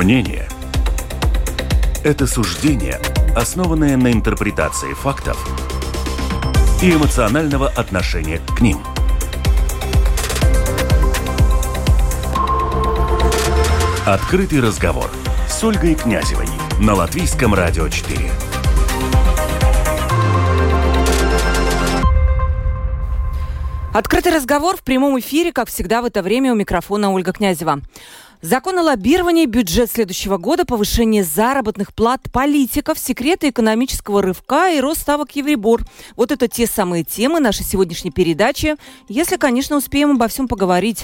Мнение – это суждение, основанное на интерпретации фактов и эмоционального отношения к ним. Открытый разговор с Ольгой Князевой на Латвийском радио 4. Открытый разговор в прямом эфире, как всегда в это время у микрофона Ольга Князева. Закон о лоббировании, бюджет следующего года, повышение заработных плат политиков, секреты экономического рывка и рост ставок Евребор. Вот это те самые темы нашей сегодняшней передачи, если, конечно, успеем обо всем поговорить.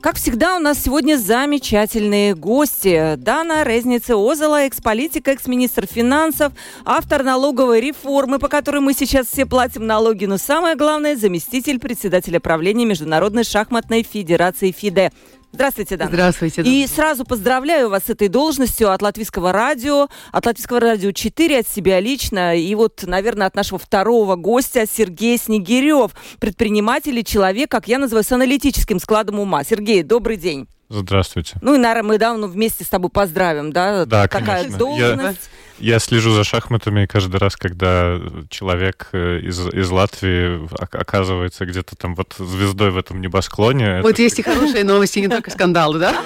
Как всегда, у нас сегодня замечательные гости. Дана Резница Озела, экс-политика, экс-министр финансов, автор налоговой реформы, по которой мы сейчас все платим налоги, но самое главное, заместитель председателя правления Международной шахматной федерации ФИДЕ. Здравствуйте, Дана. Здравствуйте. И сразу поздравляю вас с этой должностью от Латвийского радио, от Латвийского радио 4, от себя лично, и вот, наверное, от нашего второго гостя Сергей Снегирев, предприниматель и человек, как я называю, с аналитическим складом ума. Сергей, добрый день. Здравствуйте. Ну и, наверное, мы давно вместе с тобой поздравим, да? Да, Такая конечно. должность. Я, я слежу за шахматами каждый раз, когда человек э, из, из Латвии оказывается где-то там вот звездой в этом небосклоне. Вот это... есть и хорошие новости, не только скандалы, да?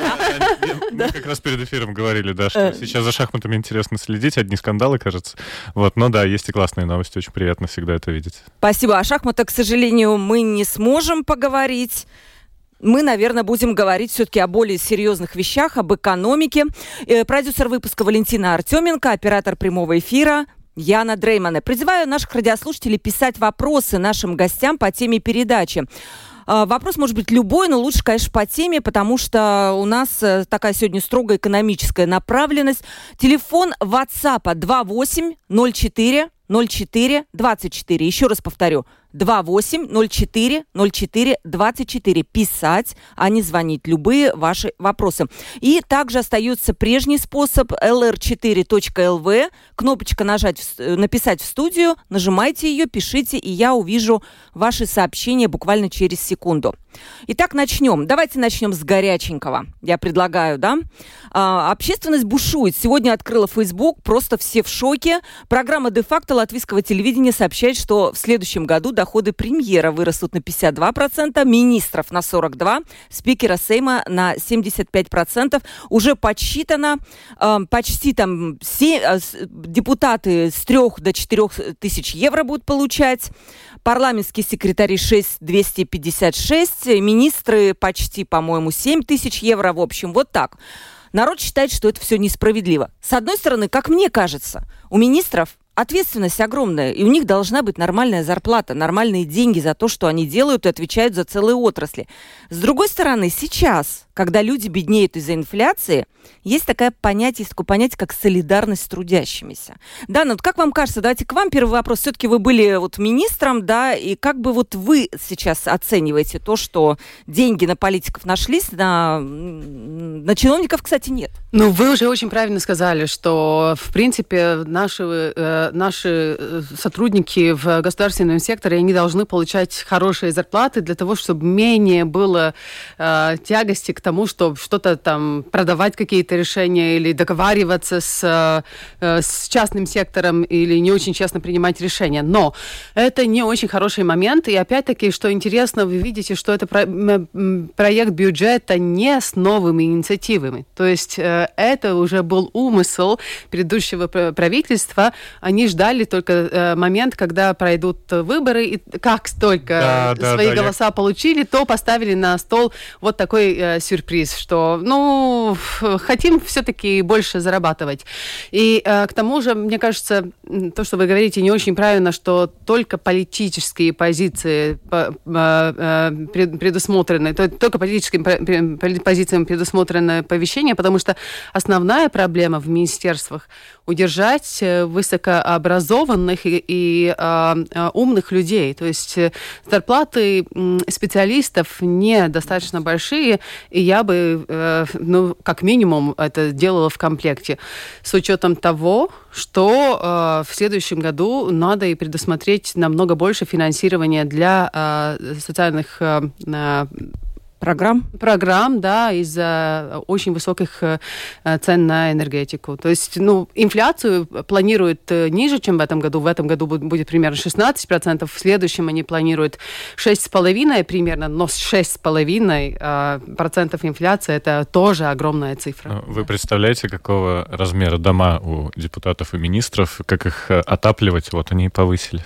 Мы как раз перед эфиром говорили, да, что сейчас за шахматами интересно следить, одни скандалы, кажется. Вот, но да, есть и классные новости, очень приятно всегда это видеть. Спасибо. О шахматах, к сожалению, мы не сможем поговорить мы, наверное, будем говорить все-таки о более серьезных вещах, об экономике. Э, продюсер выпуска Валентина Артеменко, оператор прямого эфира Яна Дреймана. Призываю наших радиослушателей писать вопросы нашим гостям по теме передачи. А, вопрос может быть любой, но лучше, конечно, по теме, потому что у нас э, такая сегодня строгая экономическая направленность. Телефон WhatsApp 2804 04 24. Еще раз повторю. 2804 04 24. Писать, а не звонить. Любые ваши вопросы. И также остается прежний способ lr4.lv. Кнопочка нажать, написать в студию. Нажимайте ее, пишите, и я увижу ваши сообщения буквально через секунду. Итак, начнем. Давайте начнем с горяченького. Я предлагаю, да? А, общественность бушует. Сегодня открыла Facebook, просто все в шоке. Программа «Де-факто» латвийского телевидения сообщает, что в следующем году доходы премьера вырастут на 52%, министров на 42%, спикера Сейма на 75%. Уже подсчитано, э, почти там все, э, депутаты с 3 до 4 тысяч евро будут получать, парламентские секретари 6 256, министры почти, по-моему, 7 тысяч евро. В общем, вот так. Народ считает, что это все несправедливо. С одной стороны, как мне кажется, у министров ответственность огромная, и у них должна быть нормальная зарплата, нормальные деньги за то, что они делают и отвечают за целые отрасли. С другой стороны, сейчас, когда люди беднеют из-за инфляции, есть такое понятие, есть такое понятие, как солидарность с трудящимися. Да, ну вот как вам кажется, давайте к вам первый вопрос. Все-таки вы были вот министром, да, и как бы вот вы сейчас оцениваете то, что деньги на политиков нашлись, на, на чиновников, кстати, нет? Ну, вы уже очень правильно сказали, что, в принципе, наши, э, наши э, сотрудники в государственном секторе, они должны получать хорошие зарплаты для того, чтобы менее было э, тягости к тому, чтобы что-то там продавать, какие-то решения или договариваться с, э, с частным сектором или не очень честно принимать решения. Но это не очень хороший момент. И опять-таки, что интересно, вы видите, что это про проект бюджета не с новыми инициативами. То есть э, это уже был умысел предыдущего правительства. Они ждали только э, момент, когда пройдут выборы, и как только да, свои да, голоса я... получили, то поставили на стол вот такой э, сюрприз, что, ну, хотим все-таки больше зарабатывать. И э, к тому же, мне кажется, то, что вы говорите, не очень правильно, что только политические позиции э, э, предусмотрены, только политическим позициям предусмотрено повещение, потому что основная проблема в министерствах удержать э, высокообразованных и, и э, умных людей. То есть зарплаты специалистов недостаточно большие, и я бы, э, ну, как минимум, это делала в комплекте. С учетом того, что э, в следующем году надо и предусмотреть намного больше финансирования для э, социальных э, Программ? Программ, да, из-за очень высоких э, цен на энергетику. То есть, ну, инфляцию планируют э, ниже, чем в этом году. В этом году будет примерно 16%, в следующем они планируют 6,5% примерно, но с 6,5% э, процентов инфляции это тоже огромная цифра. Ну, вы представляете, какого размера дома у депутатов и министров, как их отапливать? Вот они и повысили.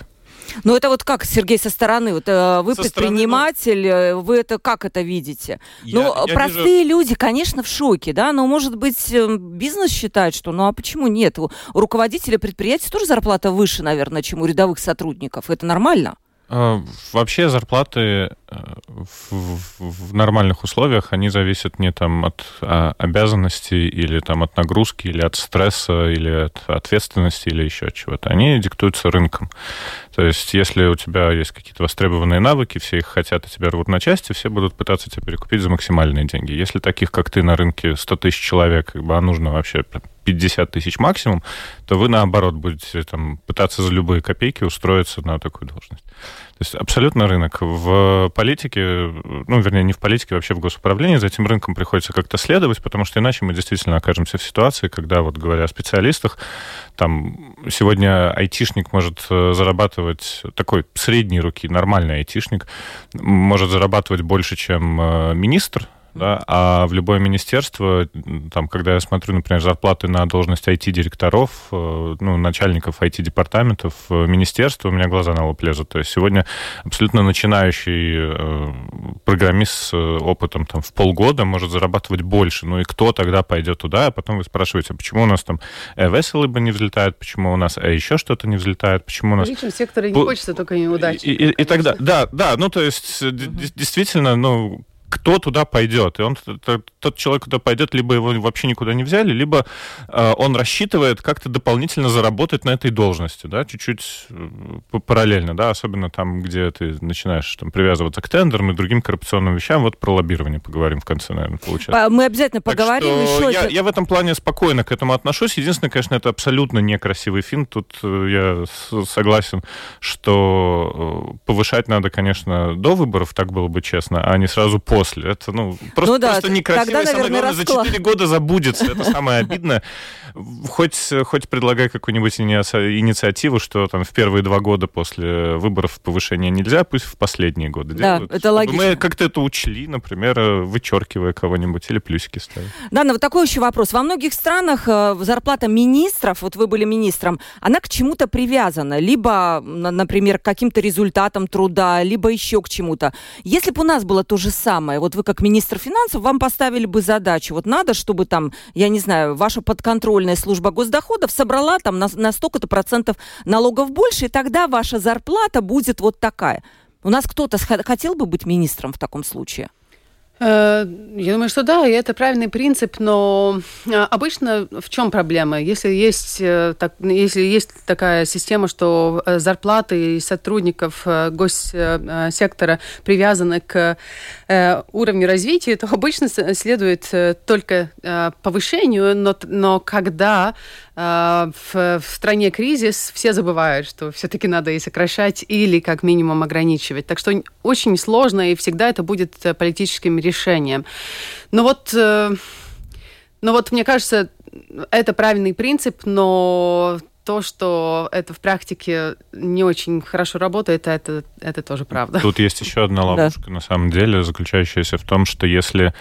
Ну, это вот как, Сергей, со стороны? Вот, э, вы со предприниматель, стороны, э, вы это как это видите? Я, ну, я простые вижу... люди, конечно, в шоке, да, но, может быть, э, бизнес считает, что, ну, а почему нет? У руководителя предприятия тоже зарплата выше, наверное, чем у рядовых сотрудников. Это нормально? А, вообще зарплаты э, в, в нормальных условиях, они зависят не там от а, обязанностей или там от нагрузки, или от стресса, или от ответственности, или еще от чего-то. Они диктуются рынком. То есть если у тебя есть какие-то востребованные навыки, все их хотят, и тебя рвут на части, все будут пытаться тебя перекупить за максимальные деньги. Если таких, как ты, на рынке 100 тысяч человек, как бы, а нужно вообще 50 тысяч максимум, то вы, наоборот, будете там, пытаться за любые копейки устроиться на такую должность. То есть абсолютно рынок. В политике, ну, вернее, не в политике, вообще в госуправлении за этим рынком приходится как-то следовать, потому что иначе мы действительно окажемся в ситуации, когда, вот говоря о специалистах, там сегодня айтишник может э, зарабатывать, такой средней руки, нормальный айтишник, может зарабатывать больше, чем э, министр, да, а в любое министерство, там, когда я смотрю, например, зарплаты на должность IT-директоров, э, ну, начальников IT-департаментов э, министерства, у меня глаза на лоб лезут. То есть сегодня абсолютно начинающий э, программист с опытом там, в полгода может зарабатывать больше. Ну и кто тогда пойдет туда? А потом вы спрашиваете, а почему у нас там весело бы не взлетает, почему у нас еще что-то не взлетает, почему у нас... В личном секторе не хочется только неудачи. И, и, и тогда, да, да, ну то есть угу. действительно, ну кто туда пойдет. И он, тот человек, куда пойдет, либо его вообще никуда не взяли, либо э, он рассчитывает как-то дополнительно заработать на этой должности, да, чуть-чуть э, параллельно, да, особенно там, где ты начинаешь там, привязываться к тендерам и другим коррупционным вещам. Вот про лоббирование поговорим в конце, наверное, получается. Мы обязательно поговорим еще. Я, я в этом плане спокойно к этому отношусь. Единственное, конечно, это абсолютно некрасивый фильм. Тут э, я согласен, что повышать надо, конечно, до выборов, так было бы честно, а не сразу после после. Это, ну, просто, ну, да, просто некрасиво. Тогда, наверное, главное, за 4 года забудется. Это самое обидное. Хоть, хоть предлагай какую-нибудь инициативу, что там в первые два года после выборов повышения нельзя, пусть в последние годы да, делают. это логично. Мы как-то это учли, например, вычеркивая кого-нибудь или плюсики ставя. Да, но вот такой еще вопрос. Во многих странах э, зарплата министров, вот вы были министром, она к чему-то привязана. Либо, например, к каким-то результатам труда, либо еще к чему-то. Если бы у нас было то же самое, самое. Вот вы как министр финансов, вам поставили бы задачу. Вот надо, чтобы там, я не знаю, ваша подконтрольная служба госдоходов собрала там на, на столько-то процентов налогов больше, и тогда ваша зарплата будет вот такая. У нас кто-то хотел бы быть министром в таком случае? Э, я думаю, что да, и это правильный принцип, но э, обычно в чем проблема? Если есть, э, так, если есть такая система, что зарплаты сотрудников госсектора привязаны к уровню развития, то обычно следует только повышению, но, но когда в, в стране кризис, все забывают, что все-таки надо и сокращать или как минимум ограничивать. Так что очень сложно, и всегда это будет политическим решением. Но вот, э, но вот мне кажется, это правильный принцип, но то, что это в практике не очень хорошо работает, это, это тоже правда. Тут есть еще одна ловушка, да. на самом деле, заключающаяся в том, что если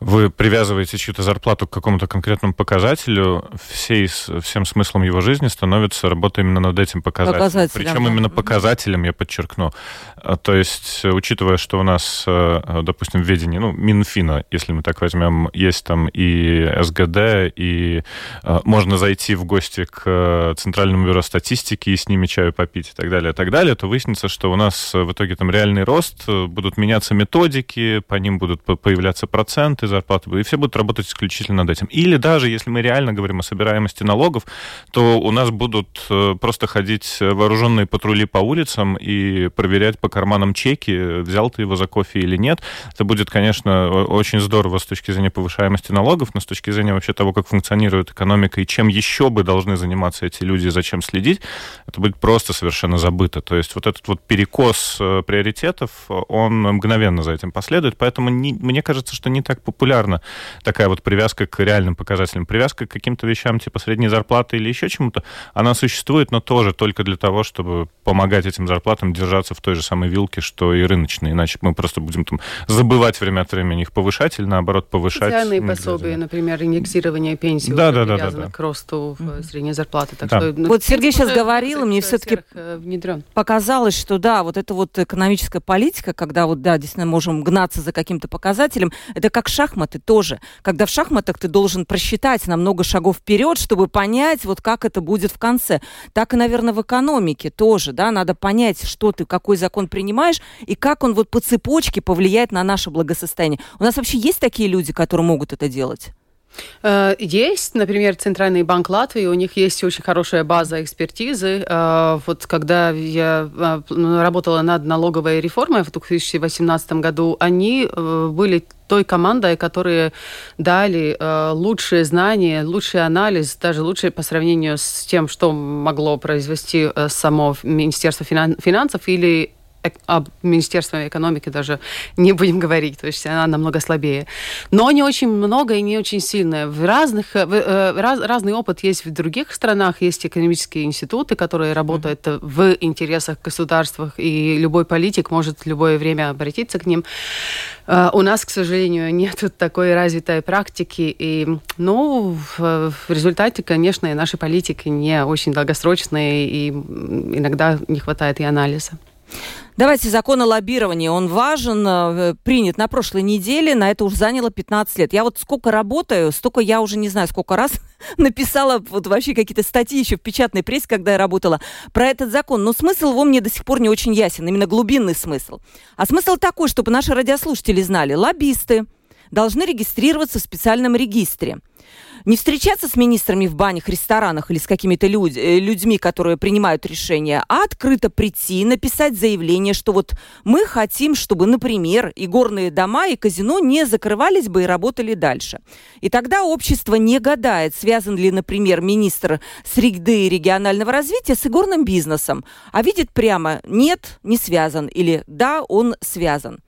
вы привязываете чью-то зарплату к какому-то конкретному показателю, всей, всем смыслом его жизни становится работа именно над этим показателем. показателем Причем да. именно показателем, я подчеркну. А, то есть, учитывая, что у нас, э, допустим, в ведении, ну, Минфина, если мы так возьмем, есть там и СГД, и э, можно зайти в гости к Центральному бюро статистики и с ними чаю попить и так далее, и так далее, то выяснится, что у нас в итоге там реальный рост, э, будут меняться методики, по ним будут появляться проценты, маленькая зарплата, и все будут работать исключительно над этим. Или даже, если мы реально говорим о собираемости налогов, то у нас будут э, просто ходить вооруженные патрули по улицам и проверять по карманам чеки, взял ты его за кофе или нет. Это будет, конечно, очень здорово с точки зрения повышаемости налогов, но с точки зрения вообще того, как функционирует экономика и чем еще бы должны заниматься эти люди, зачем следить, это будет просто совершенно забыто. То есть вот этот вот перекос э, приоритетов, он мгновенно за этим последует, поэтому не, мне кажется, что не так популярна такая вот привязка к реальным показателям. Привязка к каким-то вещам типа средней зарплаты или еще чему-то, она существует, но тоже только для того, чтобы помогать этим зарплатам держаться в той же самой вилке, что и рыночные. Иначе мы просто будем там забывать время от времени их повышать или наоборот повышать. Социальные пособия, например, индексирование пенсии да, да, да, да, да. к росту mm-hmm. средней зарплаты. Так да. что, ну, вот Сергей сейчас говорил, мне все-таки э, показалось, что да, вот эта вот экономическая политика, когда вот, да, действительно можем гнаться за каким-то показателем, это как шахматы тоже. Когда в шахматах ты должен просчитать на много шагов вперед, чтобы понять, вот как это будет в конце. Так и, наверное, в экономике тоже, да, надо понять, что ты, какой закон принимаешь, и как он вот по цепочке повлияет на наше благосостояние. У нас вообще есть такие люди, которые могут это делать? Э, есть, например, Центральный банк Латвии, у них есть очень хорошая база экспертизы. Э, вот когда я э, ну, работала над налоговой реформой в 2018 году, они были той командой, которые дали лучшие знания, лучший анализ, даже лучшее по сравнению с тем, что могло произвести само Министерство финансов или об Министерстве экономики даже не будем говорить, то есть она намного слабее. Но не очень много и не очень сильная. В разных, в, э, раз, разный опыт есть в других странах, есть экономические институты, которые работают mm-hmm. в интересах государства, и любой политик может в любое время обратиться к ним. У нас, к сожалению, нет такой развитой практики, и, ну, в, в результате, конечно, наши политики не очень долгосрочные, и иногда не хватает и анализа. Давайте закон о лоббировании. Он важен, э, принят на прошлой неделе, на это уже заняло 15 лет. Я вот сколько работаю, столько я уже не знаю, сколько раз написала вот вообще какие-то статьи еще в печатной прессе, когда я работала, про этот закон. Но смысл его мне до сих пор не очень ясен, именно глубинный смысл. А смысл такой, чтобы наши радиослушатели знали. Лоббисты должны регистрироваться в специальном регистре – не встречаться с министрами в банях, ресторанах или с какими-то люд, э, людьми, которые принимают решения, а открыто прийти, написать заявление, что вот мы хотим, чтобы, например, и горные дома, и казино не закрывались бы и работали дальше. И тогда общество не гадает, связан ли, например, министр среды и регионального развития с игорным бизнесом, а видит прямо «нет, не связан» или «да, он связан».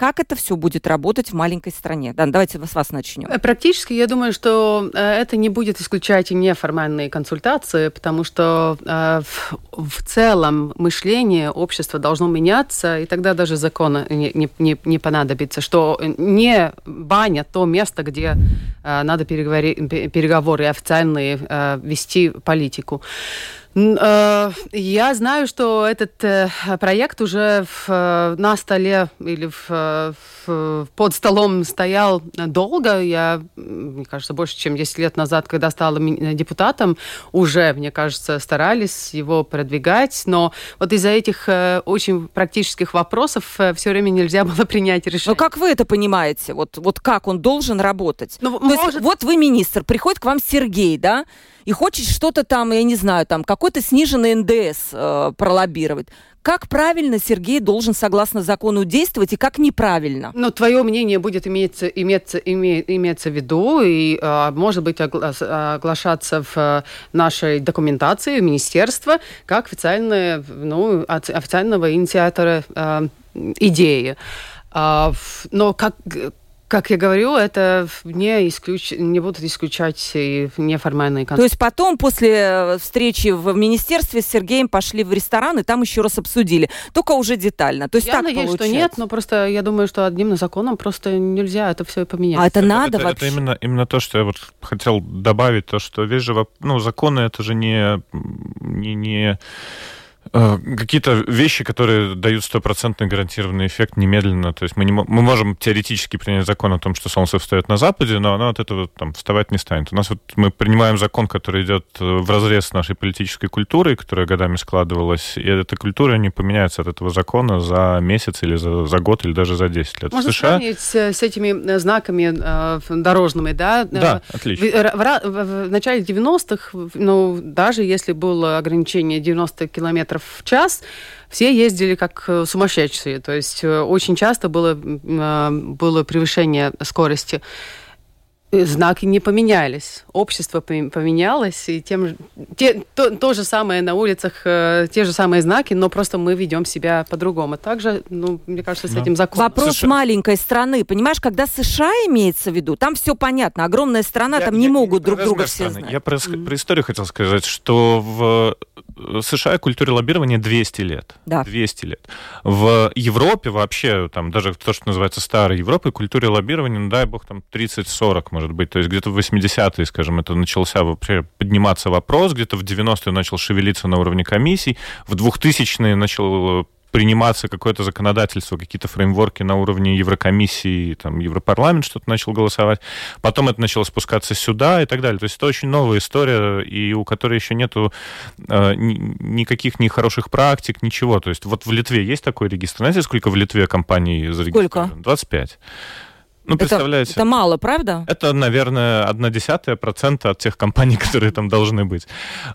Как это все будет работать в маленькой стране? Да, давайте с вас начнем. Э, практически, я думаю, что э, это не будет исключать и неформальные консультации, потому что э, в, в целом мышление общества должно меняться, и тогда даже закона не, не, не понадобится, что не баня то место, где надо переговоры официальные вести политику. Э, я знаю, что этот э, проект уже в, э, на столе или в, в, под столом стоял долго. Я, мне кажется, больше, чем 10 лет назад, когда стала депутатом, уже, мне кажется, старались его продвигать. Но вот из-за этих очень практических вопросов все время нельзя было принять решение. Но как вы это понимаете? Вот, вот как он должен работать? Ну, То может... есть, вот вы министр, приходит к вам Сергей, да? и хочет что-то там, я не знаю, там какой-то сниженный НДС э, пролоббировать. Как правильно Сергей должен, согласно закону, действовать и как неправильно? Ну, твое мнение будет иметься, иметься, име, иметься в виду и, э, может быть, огла оглашаться в э, нашей документации министерства как официальная, ну, официального инициатора э, идеи. Uh, но как, как я говорю, это не, исключ... не будут исключать и неформальные контакты. То есть потом, после э, встречи в министерстве с Сергеем, пошли в ресторан и там еще раз обсудили. Только уже детально. То есть я так надеюсь, получается. что нет, но просто я думаю, что одним законом просто нельзя это все поменять. А это надо это, вообще? Это именно, именно то, что я вот хотел добавить, то, что весь же, ну, законы это же не, не, не какие-то вещи, которые дают стопроцентный гарантированный эффект немедленно. То есть мы, не, мы можем теоретически принять закон о том, что Солнце встает на Западе, но оно от этого там, вставать не станет. У нас вот мы принимаем закон, который идет э, в разрез с нашей политической культурой, которая годами складывалась, и эта культура не поменяется от этого закона за месяц или за, за год или даже за 10 лет. Можно США... сравнить с, с этими знаками э, дорожными, да? Да, отлично. В, в, в, в начале 90-х, ну, даже если было ограничение 90 километров в час, все ездили как э, сумасшедшие. То есть э, очень часто было, э, было превышение скорости знаки не поменялись, общество поменялось, и тем, те, то, то же самое на улицах, э, те же самые знаки, но просто мы ведем себя по-другому. Также, ну, мне кажется, с да. этим законом. Вопрос США... маленькой страны, понимаешь, когда США имеется в виду, там все понятно, огромная страна, я, там я, не могут друг друга все знать. Я про, mm. про историю хотел сказать, что в э, США культуре лоббирования 200 лет. Да. 200 лет. В Европе вообще, там, даже то, что называется старой Европой, культуре лоббирования, ну, дай бог, там, 30-40, может быть. То есть где-то в 80-е, скажем, это начался вообще подниматься вопрос, где-то в 90-е начал шевелиться на уровне комиссий, в 2000-е начал приниматься какое-то законодательство, какие-то фреймворки на уровне Еврокомиссии, там, Европарламент что-то начал голосовать. Потом это начало спускаться сюда и так далее. То есть это очень новая история, и у которой еще нету э, никаких ни хороших практик, ничего. То есть вот в Литве есть такой регистр. Знаете, сколько в Литве компаний зарегистрировано? Сколько? 25. Ну, представляете. Это, мало, правда? Это, наверное, одна десятая процента от тех компаний, которые там должны быть.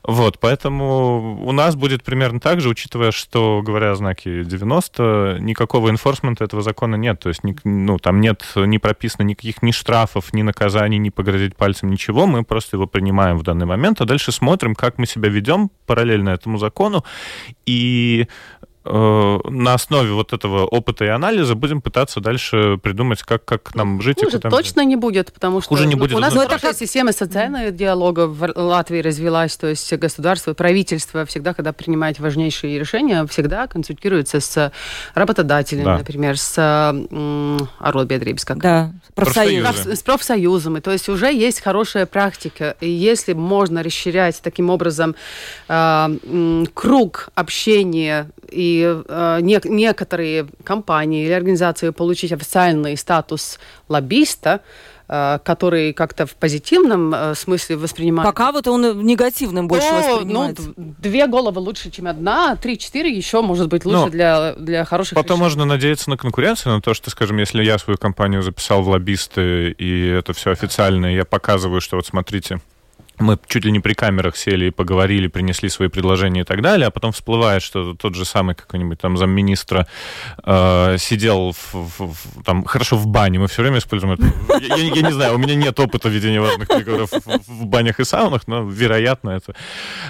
Вот, поэтому у нас будет примерно так же, учитывая, что, говоря о знаке 90, никакого инфорсмента этого закона нет. То есть, ну, там нет, не прописано никаких ни штрафов, ни наказаний, ни погрозить пальцем, ничего. Мы просто его принимаем в данный момент, а дальше смотрим, как мы себя ведем параллельно этому закону. И на основе вот этого опыта и анализа будем пытаться дальше придумать, как, как нам жить. Хуже там точно жить. не будет, потому что Хуже не будет, у нас ну, такая система социального диалога в Латвии развилась, то есть государство, правительство всегда, когда принимает важнейшие решения, всегда консультируется с работодателями, да. например, с Аротбедрибс, как да, профсоюзы. с профсоюзами. То есть уже есть хорошая практика, и если можно расширять таким образом э, круг общения и э, не, некоторые компании или организации получить официальный статус лоббиста, э, который как-то в позитивном э, смысле воспринимает. Пока вот он в негативном больше то, воспринимается. Ну, две головы лучше, чем одна, три-четыре еще может быть лучше Но для, для хороших Потом решений. можно надеяться на конкуренцию, на то, что, скажем, если я свою компанию записал в лоббисты, и это все официально, и я показываю, что вот смотрите, мы чуть ли не при камерах сели и поговорили, принесли свои предложения и так далее, а потом всплывает, что тот же самый какой-нибудь там замминистра э, сидел в, в, в, там, хорошо в бане, мы все время используем это. Я, я, я не знаю, у меня нет опыта ведения важных переговоров в, в банях и саунах, но, вероятно, это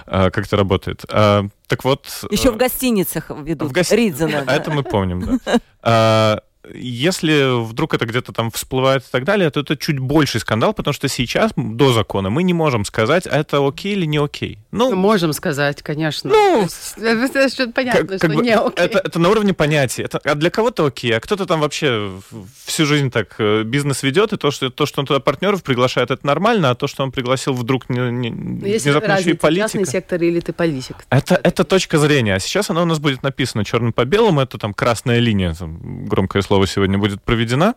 э, как-то работает. Э, так вот... Еще э, в гостиницах ведут. В гости... Ридзена. Это мы помним, да. Если вдруг это где-то там всплывает и так далее, то это чуть больший скандал, потому что сейчас, до закона, мы не можем сказать, это окей или не окей. Ну, мы можем сказать, конечно. Ну, это понятно, как, что как бы, не окей. Это, это на уровне понятия. Это, а для кого-то окей, а кто-то там вообще всю жизнь так э, бизнес ведет, и то, что, то, что он туда партнеров приглашает, это нормально, а то, что он пригласил вдруг не, не, Если внезапно еще и политика. частный сектор или ты политик. Это, это точка зрения. А сейчас она у нас будет написана черным по белому, это там красная линия, там, громкое слово слова сегодня будет проведена,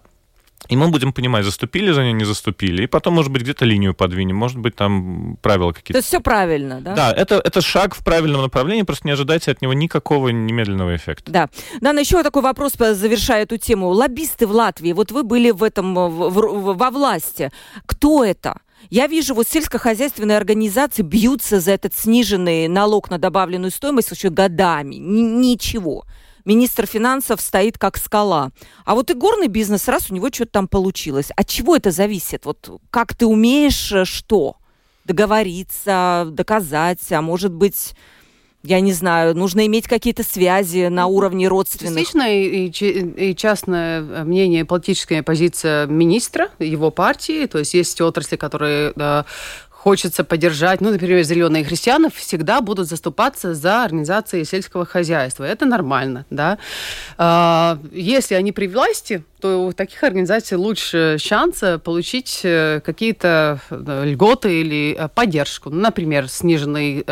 и мы будем понимать, заступили за нее, не заступили. И потом, может быть, где-то линию подвинем, может быть, там правила какие-то. То есть все правильно, да? Да, это, это шаг в правильном направлении, просто не ожидайте от него никакого немедленного эффекта. Да. Дана, еще такой вопрос, завершая эту тему. Лоббисты в Латвии, вот вы были в этом, в, в, во власти. Кто это? Я вижу, вот сельскохозяйственные организации бьются за этот сниженный налог на добавленную стоимость еще годами. Н- ничего министр финансов стоит как скала. А вот и горный бизнес, раз у него что-то там получилось. От чего это зависит? Вот как ты умеешь э, что? Договориться, доказать, а может быть я не знаю, нужно иметь какие-то связи на уровне родственных. Частично и, и частное мнение, политическая позиция министра, его партии, то есть есть отрасли, которые да, хочется поддержать, ну, например, зеленые христиане всегда будут заступаться за организации сельского хозяйства. Это нормально, да. А, если они при власти, то у таких организаций лучше шанса получить э, какие-то э, льготы или э, поддержку. Ну, например, сниженный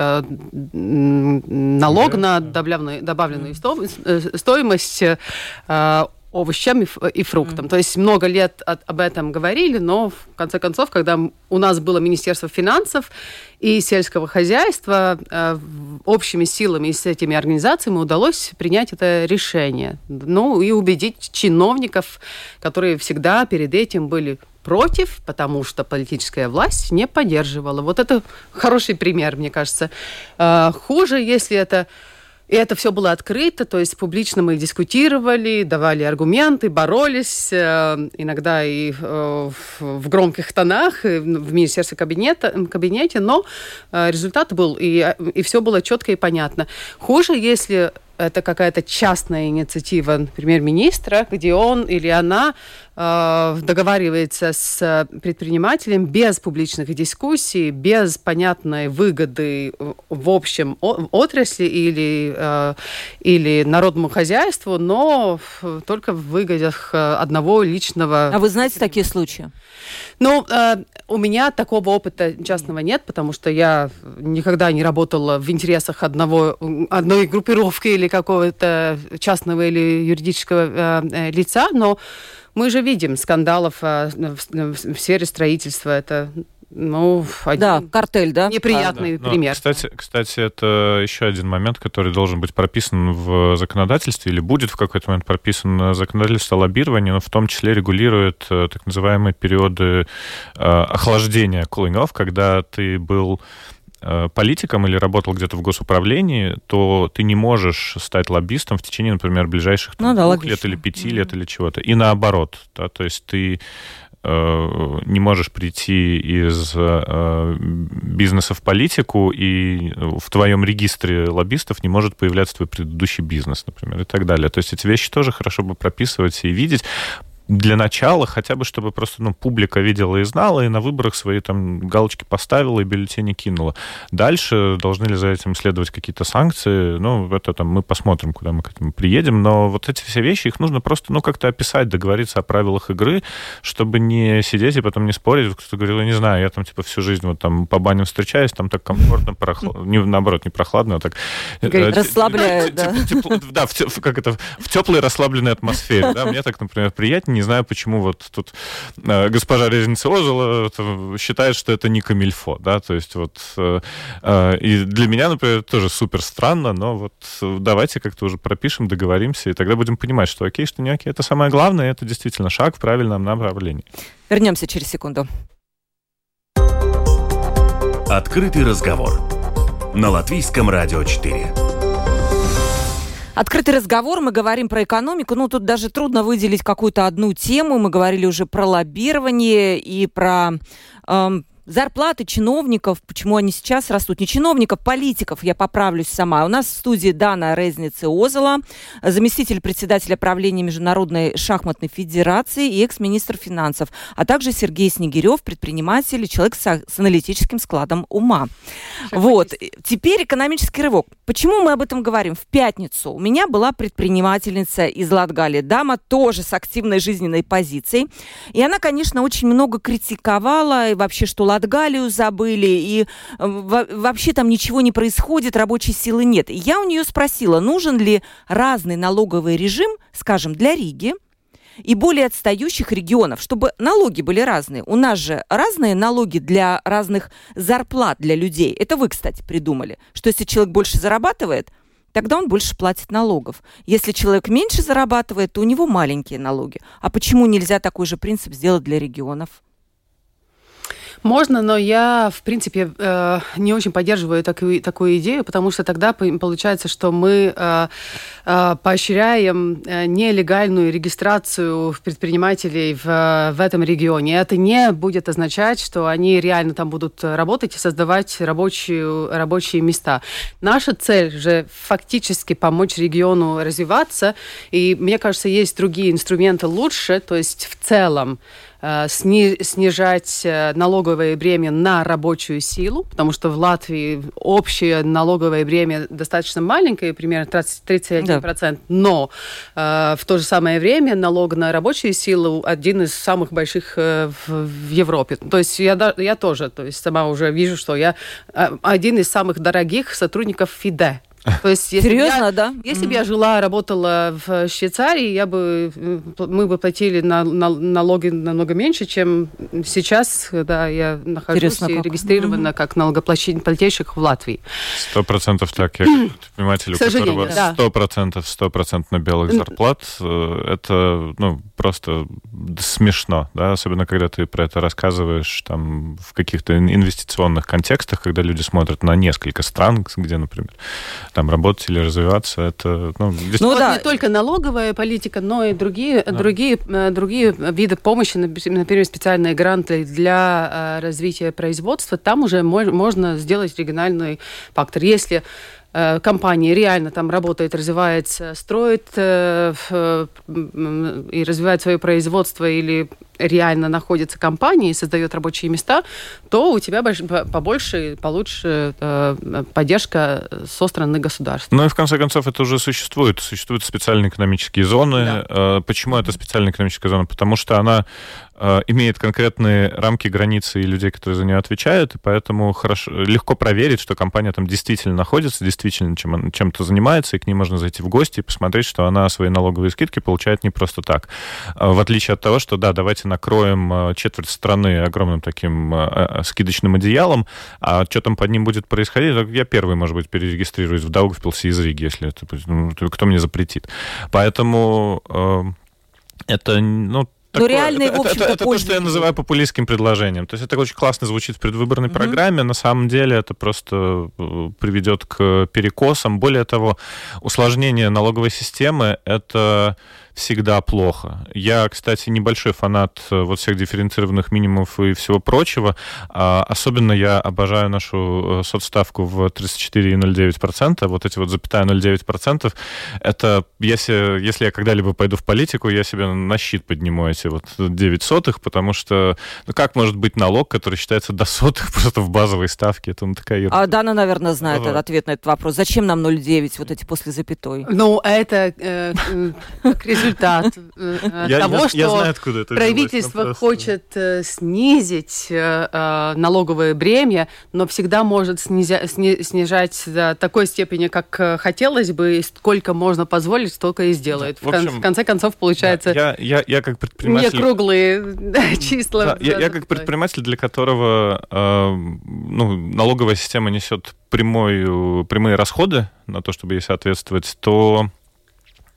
налог на добавленную, добавленную стоимость овощам и, фруктам. Mm. То есть много лет от, об этом говорили, но в конце концов, когда у нас было Министерство финансов и сельского хозяйства, э, общими силами и с этими организациями удалось принять это решение. Ну и убедить чиновников, которые всегда перед этим были против, потому что политическая власть не поддерживала. Вот это хороший пример, мне кажется. Э, хуже, если это и это все было открыто, то есть публично мы дискутировали, давали аргументы, боролись, э, иногда и э, в громких тонах, в министерстве кабинета, кабинете, но э, результат был, и, и все было четко и понятно. Хуже, если это какая-то частная инициатива премьер-министра, где он или она э, договаривается с предпринимателем без публичных дискуссий, без понятной выгоды в общем отрасли или, э, или народному хозяйству, но только в выгодах одного личного... А вы знаете такие случаи? Ну, э, у меня такого опыта частного нет, потому что я никогда не работала в интересах одного, одной группировки или какого-то частного или юридического э, э лица, но мы же видим скандалов э, в, в сфере строительства. Это ну, один да, картель, да? Неприятный а, да. пример. Но, кстати, кстати, это еще один момент, который должен быть прописан в законодательстве или будет в какой-то момент прописан законодательство лоббирования, но в том числе регулирует э, так называемые периоды э, охлаждения cooling когда ты был политиком или работал где-то в госуправлении, то ты не можешь стать лоббистом в течение, например, ближайших ну, да, двух логично. лет или пяти mm-hmm. лет или чего-то. И наоборот, да, то есть ты Э, не можешь прийти из э, бизнеса в политику, и в твоем регистре лоббистов не может появляться твой предыдущий бизнес, например, и так далее. То есть эти вещи тоже хорошо бы прописывать и видеть для начала, хотя бы, чтобы просто ну, публика видела и знала, и на выборах свои там галочки поставила и бюллетени кинула. Дальше должны ли за этим следовать какие-то санкции? Ну, это там мы посмотрим, куда мы к этому приедем. Но вот эти все вещи, их нужно просто, ну, как-то описать, договориться о правилах игры, чтобы не сидеть и потом не спорить. Кто-то говорил, я не знаю, я там, типа, всю жизнь вот там по баням встречаюсь, там так комфортно, прохладно, не, наоборот, не прохладно, а так... Э, расслабляет, да. Да, как это, в теплой расслабленной атмосфере, да, мне так, например, приятнее не знаю, почему вот тут э, госпожа Резница Ожила считает, что это не камильфо, да, то есть вот э, э, и для меня, например, тоже супер странно, но вот давайте как-то уже пропишем, договоримся, и тогда будем понимать, что окей, что не окей. Это самое главное, это действительно шаг в правильном направлении. Вернемся через секунду. Открытый разговор на Латвийском радио 4. Открытый разговор, мы говорим про экономику. Ну, тут даже трудно выделить какую-то одну тему. Мы говорили уже про лоббирование и про эм, зарплаты чиновников, почему они сейчас растут, не чиновников, политиков, я поправлюсь сама. У нас в студии Дана Резницы Озела, заместитель председателя правления Международной шахматной федерации и экс-министр финансов, а также Сергей Снегирев, предприниматель и человек с, с аналитическим складом ума. Вот. Теперь экономический рывок. Почему мы об этом говорим? В пятницу у меня была предпринимательница из Латгалии, дама тоже с активной жизненной позицией. И она, конечно, очень много критиковала и вообще, что Латгалию забыли, и э, вообще там ничего не происходит, рабочей силы нет. Я у нее спросила, нужен ли разный налоговый режим, скажем, для Риги, и более отстающих регионов, чтобы налоги были разные. У нас же разные налоги для разных зарплат для людей. Это вы, кстати, придумали, что если человек больше зарабатывает, тогда он больше платит налогов. Если человек меньше зарабатывает, то у него маленькие налоги. А почему нельзя такой же принцип сделать для регионов? Можно, но я, в принципе, э, не очень поддерживаю такую, такую идею, потому что тогда получается, что мы э, поощряем нелегальную регистрацию предпринимателей в, в этом регионе. Это не будет означать, что они реально там будут работать и создавать рабочие, рабочие места. Наша цель же фактически помочь региону развиваться, и мне кажется, есть другие инструменты лучше, то есть в целом э, сни, снижать э, налоговое бремя на рабочую силу, потому что в Латвии общее налоговое бремя достаточно маленькое, примерно 30, 31%, да. Но э, в то же самое время налог на рабочую силу один из самых больших э, в, в Европе. То есть я, я тоже, то есть сама уже вижу, что я э, один из самых дорогих сотрудников ФИДЕ. То есть, если Серьезно, я, да? Если mm бы я жила, работала в Швейцарии, я бы, мы бы платили на, на, налоги намного меньше, чем сейчас, когда я нахожусь Интересно, и регистрирована mm как налогоплательщик в Латвии. Сто процентов так. Я как предприниматель, у которого сто процентов, сто процентов белых зарплат, э, это ну, просто смешно, да, особенно когда ты про это рассказываешь там в каких-то инвестиционных контекстах, когда люди смотрят на несколько стран, где, например, там работать или развиваться, это... Ну, здесь... ну вот да. не только налоговая политика, но и другие, да. другие, э, другие виды помощи, например, специальные гранты для э, развития производства, там уже можно сделать региональный фактор. Если Э, компания реально там работает, развивается, строит э, и развивает свое производство или реально находится компания и создает рабочие места, то у тебя больш, побольше, получше э, поддержка со стороны государства. Ну и в конце концов это уже существует. Существуют специальные экономические зоны. Да. Э, почему это специальная экономическая зона? Потому что она Э, имеет конкретные рамки, границы и людей, которые за нее отвечают, и поэтому хорошо, легко проверить, что компания там действительно находится, действительно чем, чем-то занимается, и к ней можно зайти в гости и посмотреть, что она свои налоговые скидки получает не просто так. Э, в отличие от того, что, да, давайте накроем э, четверть страны огромным таким скидочным одеялом, а что там под ним будет происходить, я первый, может быть, перерегистрируюсь в Даугавпилсе из Риги, если это... Ну, кто мне запретит? Поэтому это, ну, но реальные, это, в общем-то, это, это, то, что я называю популистским предложением. То есть это очень классно звучит в предвыборной mm-hmm. программе. На самом деле это просто э, приведет к перекосам. Более того, усложнение налоговой системы — это всегда плохо. Я, кстати, небольшой фанат э, вот всех дифференцированных минимумов и всего прочего. А, особенно я обожаю нашу э, соцставку в 34,09%. Вот эти вот запятая 0,9%. Это если, если я когда-либо пойду в политику, я себе на щит подниму эти вот 9 сотых, потому что ну как может быть налог, который считается до сотых просто в базовой ставке? Это ну, такая ерунда. А Дана, наверное, знает ага. ответ на этот вопрос. Зачем нам 0,9, вот эти после запятой? Ну, это э, результат э, я, того, что правительство хочет э, снизить э, налоговое бремя, но всегда может снижать до такой степени, как хотелось бы, и сколько можно позволить, столько и сделает. В, общем, в конце концов, получается, я, как предприниматель... Не круглые числа. Я, как предприниматель, для которого э, ну, налоговая система несет прямой, прямые расходы на то, чтобы ей соответствовать, то Э,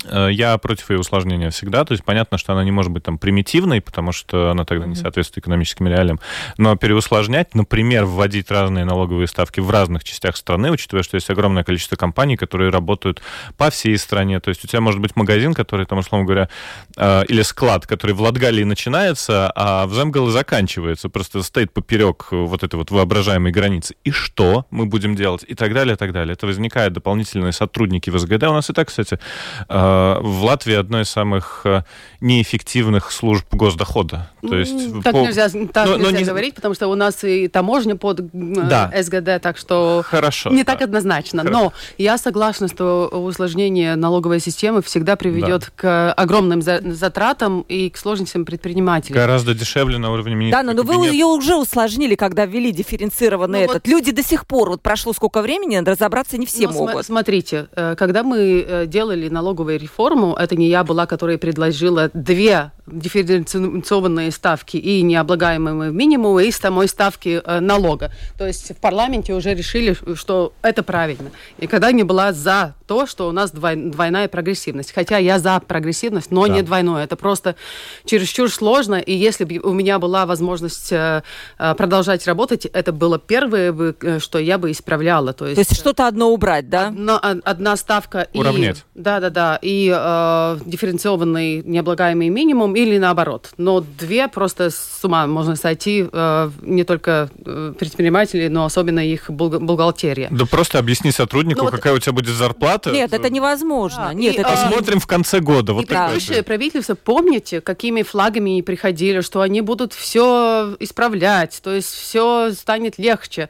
я против ее усложнения всегда. То есть понятно, что она не может быть там примитивной, потому что она тогда не соответствует экономическим реалиям. Но переусложнять, например, вводить разные налоговые ставки в разных частях страны, учитывая, что есть огромное количество компаний, которые работают по всей стране. То есть у тебя может быть магазин, который, там, условно говоря, э, или склад, который в Латгалии начинается, а в Земгале заканчивается. Просто стоит поперек вот этой вот воображаемой границы. И что мы будем делать? И так далее, и так далее. Это возникают дополнительные сотрудники в СГД. У нас и так, кстати, э, Э, в Латвии одной из самых э, неэффективных служб госдохода. То есть так по... нельзя, так но, нельзя но не... говорить, потому что у нас и таможня под э, да. СГД, так что Хорошо, не да. так однозначно. Хорошо. Но я согласна, что усложнение налоговой системы всегда приведет да. к огромным затратам и к сложностям предпринимателей. Гораздо дешевле на уровне министра. Да, но, но вы ее уже усложнили, когда ввели дифференцированный ну, этот. Вот... Люди до сих пор, вот прошло сколько времени, разобраться не все ну, могут. Смотрите, когда мы делали налоговые реформу. Это не я была, которая предложила две дифференцированные ставки и необлагаемые минимумы, и самой ставки э, налога. То есть в парламенте уже решили, что это правильно. И когда не была за то, что у нас двой, двойная прогрессивность. Хотя я за прогрессивность, но да. не двойную. Это просто чересчур сложно. И если бы у меня была возможность э, э продолжать работать, это было первое, что я бы исправляла. То есть, то есть что-то одно убрать, да? Одна, одна ставка. Уравнять. да, да, да. И э, дифференцированный необлагаемый минимум или наоборот. Но две просто с ума можно сойти э, не только э, предприниматели, но особенно их бухгалтерия. Да просто объясни сотруднику, ну, какая вот... у тебя будет зарплата. Нет, это невозможно. Да, Нет, и, это... Посмотрим в конце года. Вот и предыдущее правительство, помните, какими флагами они приходили, что они будут все исправлять, то есть все станет легче.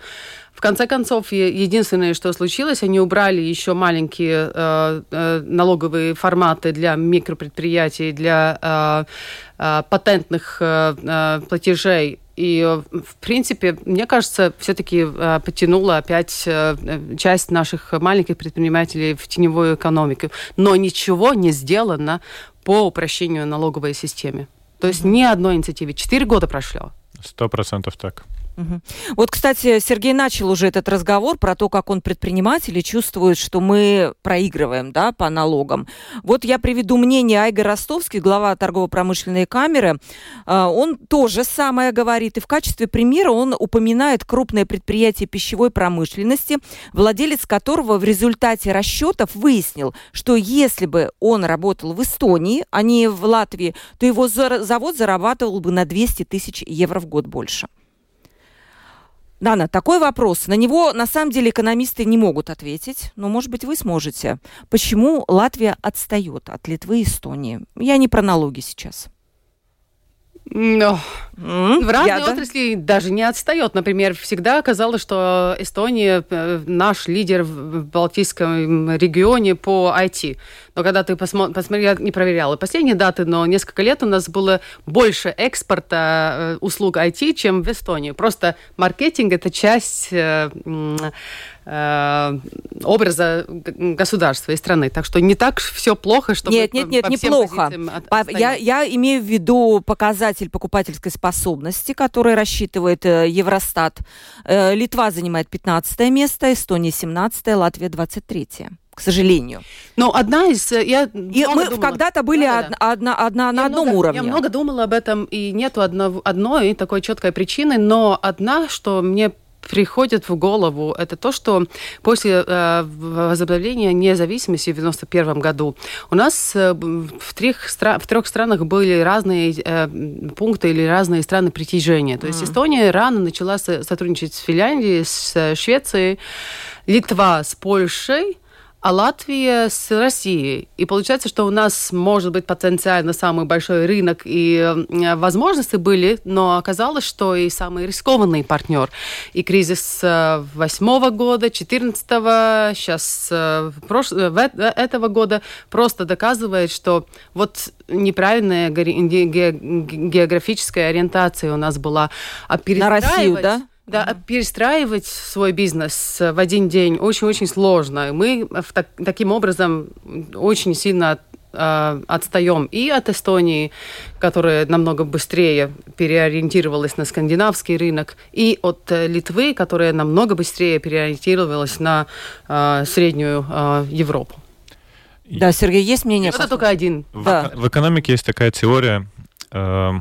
В конце концов, единственное, что случилось, они убрали еще маленькие э, э, налоговые форматы для микропредприятий, для э, э, патентных э, э платежей. И, в принципе, мне кажется, все-таки потянуло опять часть наших маленьких предпринимателей в теневую экономику. Но ничего не сделано по упрощению налоговой системы. То есть ни одной инициативы. Четыре года прошло. Сто процентов так. Вот, кстати, Сергей начал уже этот разговор про то, как он предприниматель и чувствует, что мы проигрываем да, по налогам. Вот я приведу мнение Айга Ростовский, глава торгово-промышленной камеры. А, он тоже самое говорит. И в качестве примера он упоминает крупное предприятие пищевой промышленности, владелец которого в результате расчетов выяснил, что если бы он работал в Эстонии, а не в Латвии, то его завод зарабатывал бы на 200 тысяч евро в год больше. Дана, такой вопрос. На него, на самом деле, экономисты не могут ответить, но, может быть, вы сможете. Почему Латвия отстает от Литвы и Эстонии? Я не про налоги сейчас. Но mm, в разные отрасли да? даже не отстает. Например, всегда казалось, что Эстония э, наш лидер в Балтийском регионе по IT. Но когда ты посмотри, посмотри, я не проверяла последние даты, но несколько лет у нас было больше экспорта э, услуг IT, чем в Эстонии. Просто маркетинг это часть Э, образа государства и страны. Так что не так все плохо, что нет, нет, нет, неплохо. Я, я имею в виду показатель покупательской способности, который рассчитывает э, Евростат. Э, Литва занимает 15 место, Эстония 17, Латвия 23 к сожалению. Но одна из... Я и мы когда-то были да, од, да. одна, одна на одном много, уровне. Я много думала об этом, и нету одно, одной такой четкой причины, но одна, что мне приходит в голову, это то, что после э, возобновления независимости в 1991 году у нас э, в, трех в трех странах были разные э, пункты или разные страны притяжения. То есть mm. Эстония рано начала сотрудничать с Финляндией, с Швецией, Литва с Польшей, а Латвия с Россией. И получается, что у нас может быть потенциально самый большой рынок и э, возможности были, но оказалось, что и самый рискованный партнер. И кризис э, восьмого года, четырнадцатого, сейчас э, прош... этого года просто доказывает, что вот неправильная географическая ориентация у нас была. А На Россию, да? Да, mm-hmm. перестраивать свой бизнес в один день очень-очень сложно. Мы в так, таким образом очень сильно от, э, отстаем и от Эстонии, которая намного быстрее переориентировалась на скандинавский рынок, и от э, Литвы, которая намного быстрее переориентировалась на э, среднюю э, Европу. Да, Сергей, есть мнение? Это только один. В, да. в экономике есть такая теория э,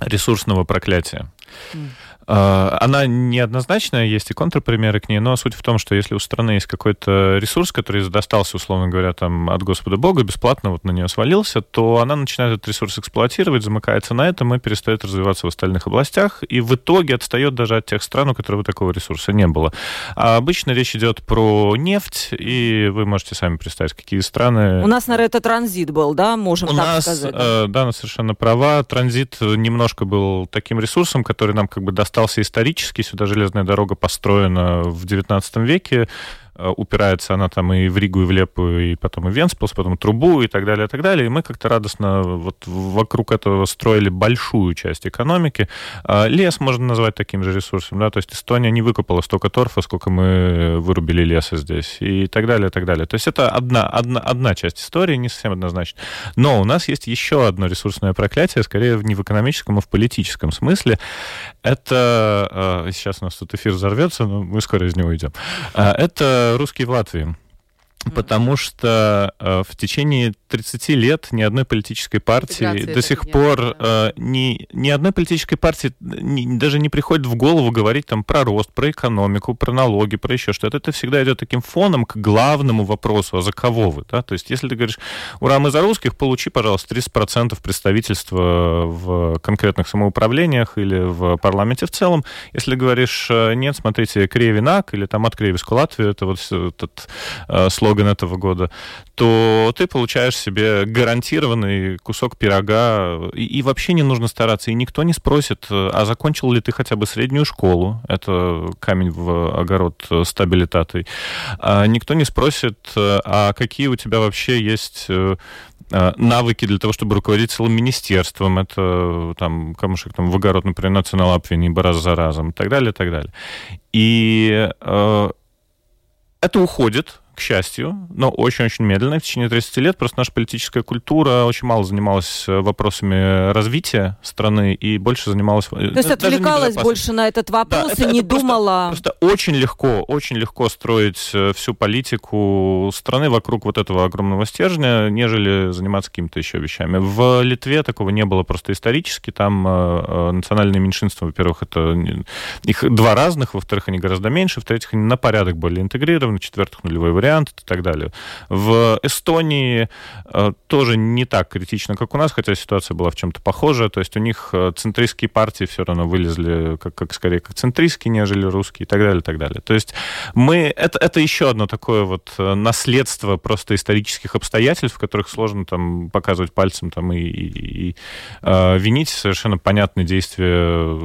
ресурсного проклятия. Mm. А, она неоднозначная, есть и контрпримеры к ней, но суть в том, что если у страны есть какой-то ресурс, который достался, условно говоря, там, от Господа Бога, бесплатно вот на нее свалился, то она начинает этот ресурс эксплуатировать, замыкается на этом и перестает развиваться в остальных областях, и в итоге отстает даже от тех стран, у которых такого ресурса не было. А обычно речь идет про нефть, и вы можете сами представить, какие страны... У нас, наверное, это транзит был, да, можем у так нас, сказать? Э, да, она совершенно права. Транзит немножко был таким ресурсом, который нам как бы достал остался исторически. Сюда железная дорога построена в XIX веке. Э, упирается она там и в Ригу, и в Лепу, и потом и в Венспилс, потом Трубу, и так далее, и так далее. И мы как-то радостно вот вокруг этого строили большую часть экономики. А лес можно назвать таким же ресурсом, да, то есть Эстония не выкопала столько торфа, сколько мы вырубили леса здесь, и так далее, и так далее. То есть это одна, одна, одна часть истории, не совсем однозначно. Но у нас есть еще одно ресурсное проклятие, скорее не в экономическом, а в политическом смысле. Это... Э, сейчас у нас тут эфир взорвется, но мы скоро из него уйдем. Это русские в Латвии. Потому что э, в течение 30 лет ни одной политической партии до сих пор да. э, ни, ни одной политической партии ни, даже не приходит в голову говорить там про рост, про экономику, про налоги, про еще что-то. Это всегда идет таким фоном к главному вопросу, а за кого вы, да? То есть если ты говоришь, ура, мы за русских, получи, пожалуйста, 30% представительства в конкретных самоуправлениях или в парламенте в целом. Если говоришь, э, нет, смотрите, Кревинак или там от Кревиску Латвию, это вот этот э, слоган этого года, то ты получаешь себе гарантированный кусок пирога, и, и вообще не нужно стараться, и никто не спросит, э, а закончил ли ты хотя бы среднюю школу, это камень в огород стабилитатой, а никто не спросит, э, а какие у тебя вообще есть э, навыки для того, чтобы руководить целым министерством, это там камушек там в огород, например, национал апвинибо раз за разом, и так далее, и так далее. И э, это уходит, к счастью, но очень-очень медленно. В течение 30 лет просто наша политическая культура очень мало занималась э, вопросами развития страны и больше занималась... Э, То есть отвлекалась больше на этот вопрос да, это, и не это думала... Просто, просто очень легко, очень легко строить э, всю политику страны вокруг вот этого огромного стержня, нежели заниматься какими-то еще вещами. В Литве такого не было просто исторически. Там э, национальные меньшинства, во-первых, это их два разных, во-вторых, они гораздо меньше, в-третьих, они на порядок более интегрированы, в-четвертых, нулевой вариант вариант и так далее. В Эстонии э, тоже не так критично, как у нас, хотя ситуация была в чем-то похожа. То есть у них э, центристские партии все равно вылезли как, как скорее как центристские, нежели русские и так далее, и так далее. То есть мы... Это, это еще одно такое вот э, наследство просто исторических обстоятельств, в которых сложно там показывать пальцем там и, и, и э, винить совершенно понятные действия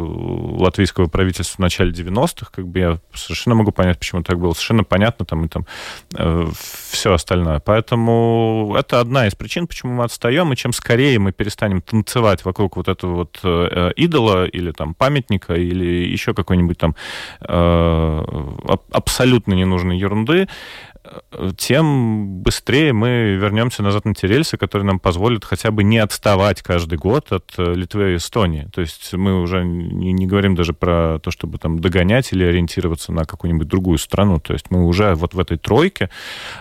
латвийского правительства в начале 90-х. Как бы я совершенно могу понять, почему так было. Совершенно понятно там и там все остальное. Поэтому это одна из причин, почему мы отстаем, и чем скорее мы перестанем танцевать вокруг вот этого вот э, идола или там памятника или еще какой-нибудь там э, абсолютно ненужной ерунды, тем быстрее мы вернемся назад на те рельсы, которые нам позволят хотя бы не отставать каждый год от э, Литвы и Эстонии. То есть мы уже не, не говорим даже про то, чтобы там догонять или ориентироваться на какую-нибудь другую страну. То есть мы уже вот в этой тройке,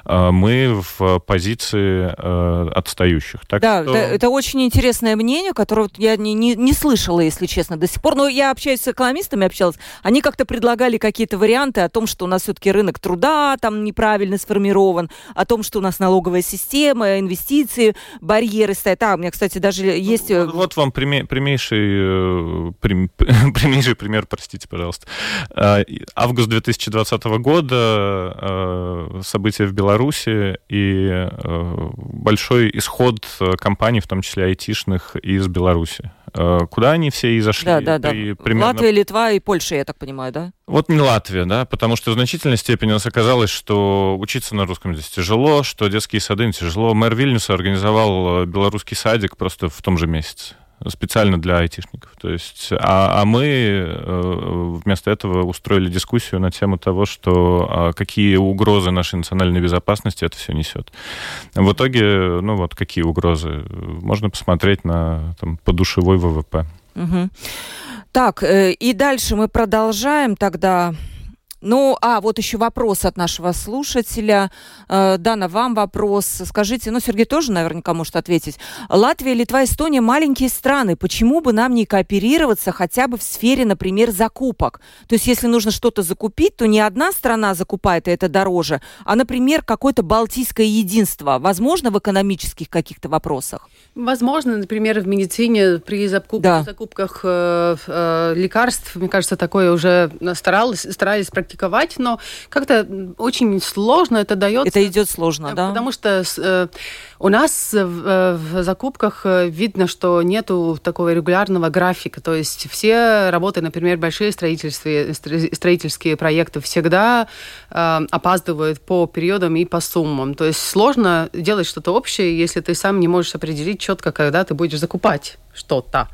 э, мы в позиции э, отстающих. Так да, что... это, это очень интересное мнение, которое я не, не, не слышала, если честно, до сих пор. Но я общаюсь с экономистами, общалась. Они как-то предлагали какие-то варианты о том, что у нас все-таки рынок труда там неправильно правильно сформирован, о том, что у нас налоговая система, инвестиции, барьеры стоят. А, у меня, кстати, даже есть... Э, вот, вот вам прямей, прямейший, э, прям, прямейший пример, простите, пожалуйста. А, август 2020 года, э, события в Беларуси и большой исход компаний, в том числе айтишных, из Беларуси. Куда они все и зашли? Да, да, да. Примерно... Латвия, Литва и Польша, я так понимаю, да? Вот не Латвия, да, потому что в значительной степени у нас оказалось, что учиться на русском здесь тяжело, что детские сады тяжело. Мэр Вильнюса организовал э, белорусский садик просто в том же месяце специально для айтишников. То есть, а, а мы э, вместо этого устроили дискуссию на тему того, что а, какие угрозы нашей национальной безопасности это все несет. В итоге, ну вот какие угрозы, можно посмотреть на там, подушевой ВВП. Угу. Так, э, и дальше мы продолжаем тогда ну, а вот еще вопрос от нашего слушателя. Э, Дана, вам вопрос. Скажите, ну, Сергей тоже наверняка может ответить. Латвия, Литва, Эстония – маленькие страны. Почему бы нам не кооперироваться хотя бы в сфере, например, закупок? То есть, если нужно что-то закупить, то не одна страна закупает, и это дороже, а, например, какое-то балтийское единство. Возможно, в экономических каких-то вопросах? Возможно, например, в медицине при закуп... да. закупках э, э, лекарств, мне кажется, такое уже старались, старались практиковать практиковать, но как-то очень сложно это дается. Это идет сложно, да? Потому что э, у нас в, э, в закупках э, видно, что нету такого регулярного графика. То есть все работы, например, большие строительные, строительские проекты всегда э, опаздывают по периодам и по суммам. То есть сложно делать что-то общее, если ты сам не можешь определить четко, когда ты будешь закупать что-то.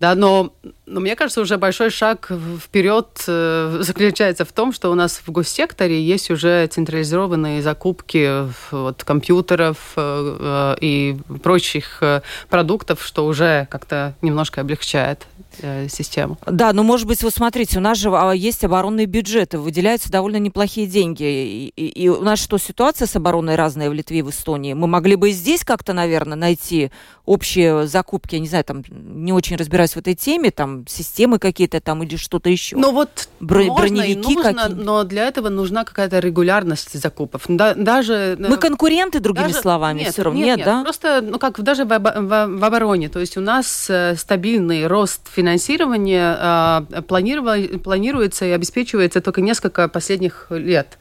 Да, но, но мне кажется, уже большой шаг вперед э, заключается в том, что у нас в госсекторе есть уже централизованные закупки вот, компьютеров э, э, и прочих продуктов, что уже как-то немножко облегчает э, систему. Да, но может быть, вы смотрите, у нас же а, есть оборонные бюджеты, выделяются довольно неплохие деньги. И, и, и у нас что, ситуация с обороной разная в Литве и в Эстонии? Мы могли бы и здесь как-то, наверное, найти общие закупки, я не знаю, там не очень разбираюсь в этой теме, там системы какие-то там или что-то еще. Ну вот Бро- можно броневики нужно, но для этого нужна какая-то регулярность закупов. Да, даже мы конкуренты, другими даже, словами, нет, все равно нет, нет, да? Просто, ну как даже в, в, в обороне, то есть у нас э, стабильный рост финансирования э, планируется и обеспечивается только несколько последних лет.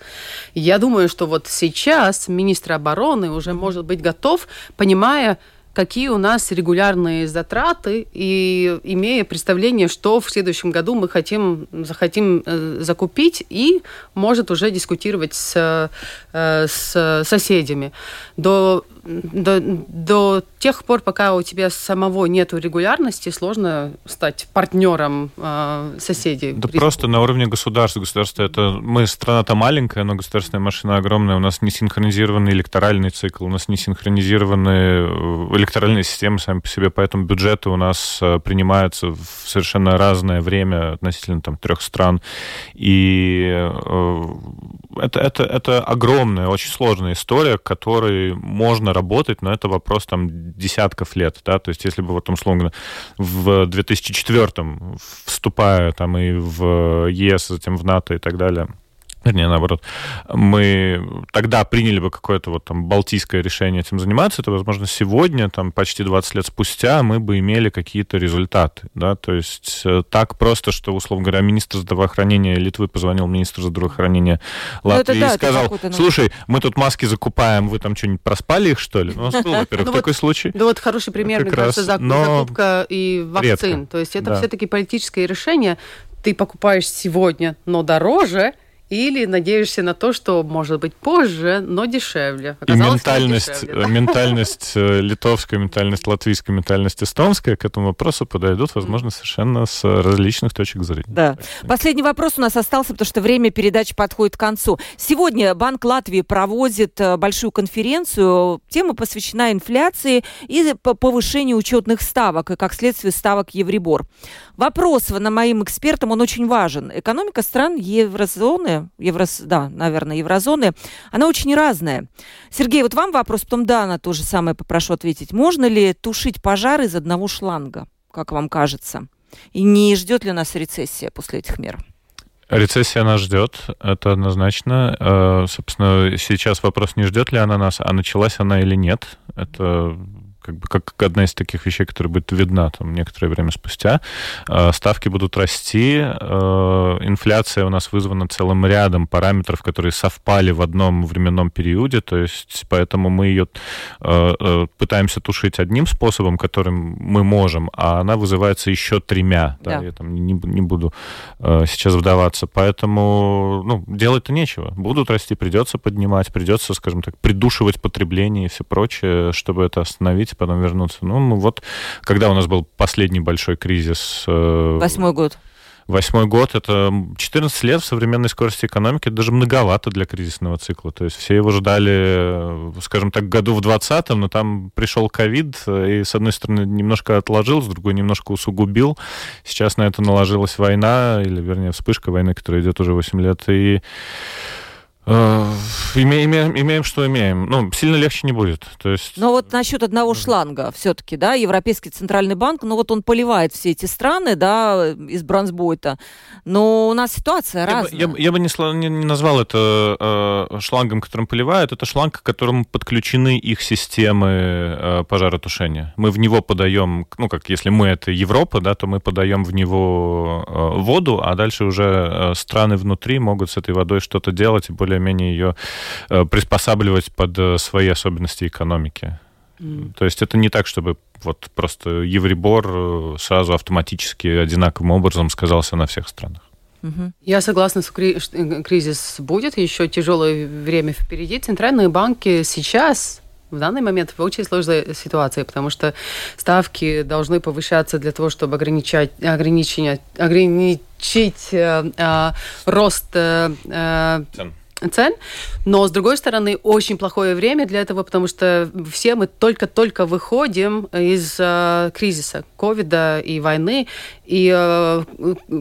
Я думаю, что вот сейчас министр обороны уже может быть готов, понимая какие у нас регулярные затраты, и имея представление, что в следующем году мы хотим, захотим э, закупить, и может уже дискутировать с, э, с соседями. До до, до тех пор, пока у тебя самого нет регулярности, сложно стать партнером э, соседей. Да просто на уровне государства. Государство это мы страна-то маленькая, но государственная машина огромная. У нас не синхронизированный электоральный цикл, у нас не синхронизированные э, электоральные системы сами по себе, поэтому бюджеты у нас э, принимаются в совершенно разное время относительно там трех стран. И э, это, это, это огромная, очень сложная история, которой можно работать, но это вопрос там десятков лет, да, то есть если бы вот условно в 2004 вступая там и в ЕС, затем в НАТО и так далее, вернее, наоборот, мы тогда приняли бы какое-то вот там балтийское решение этим заниматься, то, возможно, сегодня, там, почти 20 лет спустя, мы бы имели какие-то результаты, да, то есть э, так просто, что, условно говоря, министр здравоохранения Литвы позвонил министру здравоохранения ну, Латвии да, и сказал, слушай, мы тут маски закупаем, вы там что-нибудь проспали их, что ли? Ну, был, во-первых, ну такой случай. Да вот хороший пример, мне кажется, закупка и вакцин, то есть это все-таки политическое решение, ты покупаешь сегодня, но дороже, или надеешься на то, что может быть позже, но дешевле. Оказалось, и ментальность, дешевле, ментальность э, литовская, ментальность латвийская, ментальность эстонская к этому вопросу подойдут, возможно, совершенно с различных точек зрения. Да. Последний вопрос у нас остался, потому что время передачи подходит к концу. Сегодня Банк Латвии проводит э, большую конференцию. Тема посвящена инфляции и повышению учетных ставок, и как следствие ставок Евребор. Вопрос на моим экспертам, он очень важен. Экономика стран еврозоны, еврос, да, наверное, еврозоны, она очень разная. Сергей, вот вам вопрос, потом да, на то же самое попрошу ответить. Можно ли тушить пожар из одного шланга, как вам кажется? И не ждет ли нас рецессия после этих мер? Рецессия нас ждет, это однозначно. Э, собственно, сейчас вопрос, не ждет ли она нас, а началась она или нет. Это как бы как одна из таких вещей, которая будет видна там некоторое время спустя. Э, ставки будут расти, э, инфляция у нас вызвана целым рядом параметров, которые совпали в одном временном периоде, то есть поэтому мы ее э, пытаемся тушить одним способом, которым мы можем, а она вызывается еще тремя. Да. Да, я там не, не буду сейчас вдаваться. Поэтому ну, делать-то нечего. Будут расти, придется поднимать, придется, скажем так, придушивать потребление и все прочее, чтобы это остановить и потом вернуться. Ну, ну вот, когда у нас был последний большой кризис... Э, Восьмой год. Восьмой год — это 14 лет в современной скорости экономики, это даже многовато для кризисного цикла. То есть все его ждали, скажем так, году в 20-м, но там пришел ковид, и, с одной стороны, немножко отложил, с другой немножко усугубил. Сейчас на это наложилась война, или, вернее, вспышка войны, которая идет уже 8 лет, и Э, имеем, имеем, имеем, что имеем. Ну, сильно легче не будет. То есть... Но вот насчет одного шланга все-таки, да, Европейский центральный банк, ну вот он поливает все эти страны, да, из Брансбойта, но у нас ситуация я разная. Бы, я, я бы не, не, не назвал это э, шлангом, которым поливают, это шланг, к которому подключены их системы э, пожаротушения. Мы в него подаем, ну, как если мы это Европа, да, то мы подаем в него э, воду, а дальше уже э, страны внутри могут с этой водой что-то делать и более более-менее ее э, приспосабливать под э, свои особенности экономики. Mm. То есть это не так, чтобы вот просто Евребор э, сразу автоматически одинаковым образом сказался на всех странах. Я согласна, что кризис будет, еще тяжелое время впереди. Центральные банки сейчас в данный момент в очень сложной ситуации, потому что ставки должны повышаться для того, чтобы ограничать, ограничить, ограничить э, э, рост э, цен цен. Но, с другой стороны, очень плохое время для этого, потому что все мы только-только выходим из э, кризиса ковида и войны. И э,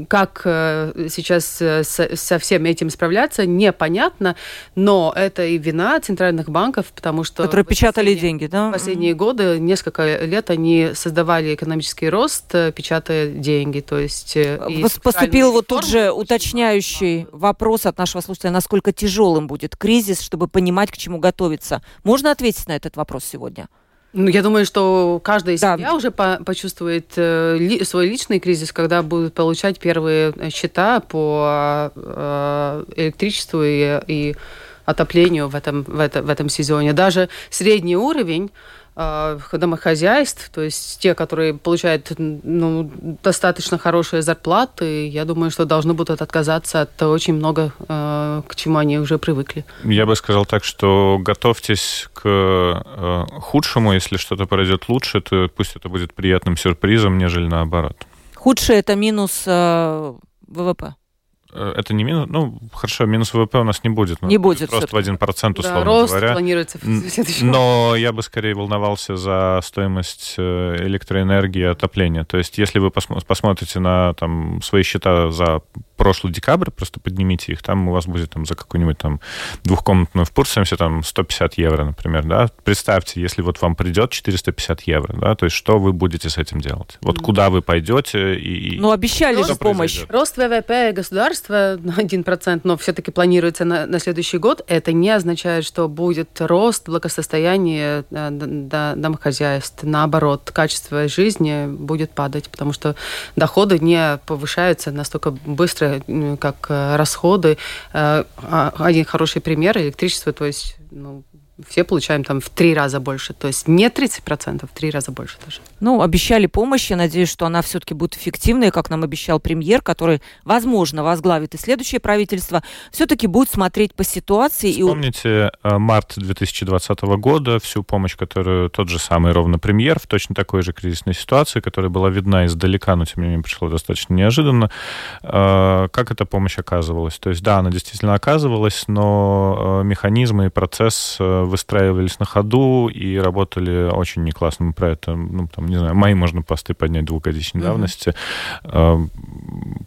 как э, сейчас э, со, со всем этим справляться, непонятно. Но это и вина центральных банков, потому что... Которые печатали деньги, да? В последние годы, несколько лет, они создавали экономический рост, э, печатая деньги. То есть... Э, Поступил вот тут же уточняющий вопрос от нашего слушателя, насколько тяжелым будет кризис, чтобы понимать, к чему готовиться. Можно ответить на этот вопрос сегодня? Ну, я думаю, что каждая да. семья уже по почувствует э, ли, свой личный кризис, когда будут получать первые счета по э, электричеству и, и отоплению в этом, в, это, в этом сезоне. Даже средний уровень домохозяйств, то есть те, которые получают ну, достаточно хорошие зарплаты, я думаю, что должны будут отказаться от очень много, э, к чему они уже привыкли. Я бы сказал так, что готовьтесь к э, худшему, если что-то пройдет лучше, то пусть это будет приятным сюрпризом, нежели наоборот. Худшее это минус э, ВВП. Э, это не минус, ну, хорошо, минус ВВП у нас не будет. Не будет. Просто в один процент, условно да, рост говоря. планируется в следующем Но я бы скорее волновался за стоимость э, электроэнергии и отопления. То есть, если вы посмотрите на там, свои счета за прошлый декабрь, просто поднимите их, там у вас будет там, за какую-нибудь там двухкомнатную в Пурсамсе там 150 евро, например, да. Представьте, если вот вам придет 450 евро, да, то есть что вы будете с этим делать? Вот mm. куда вы пойдете и... Ну, обещали же помощь. Произойдет? Рост ВВП государства на 1%, но все-таки планируется на, на следующий год. Это не означает, что будет рост благосостояния э, домохозяйств. Наоборот, качество жизни будет падать, потому что доходы не повышаются настолько быстро, как э, расходы. Э, а, один хороший пример – электричество, то есть ну, все получаем там в три раза больше. То есть не 30%, в три раза больше даже. Ну, обещали помощь. Я надеюсь, что она все-таки будет эффективной, как нам обещал премьер, который, возможно, возглавит и следующее правительство. Все-таки будет смотреть по ситуации. Вспомните и... Э, март 2020 года, всю помощь, которую тот же самый ровно премьер в точно такой же кризисной ситуации, которая была видна издалека, но тем не менее пришло достаточно неожиданно. Э, как эта помощь оказывалась? То есть, да, она действительно оказывалась, но э, механизмы и процесс выстраивались на ходу и работали очень не классно. Мы про это, ну, там, не знаю, мои можно посты поднять двухгодичной mm-hmm. давности. Эм,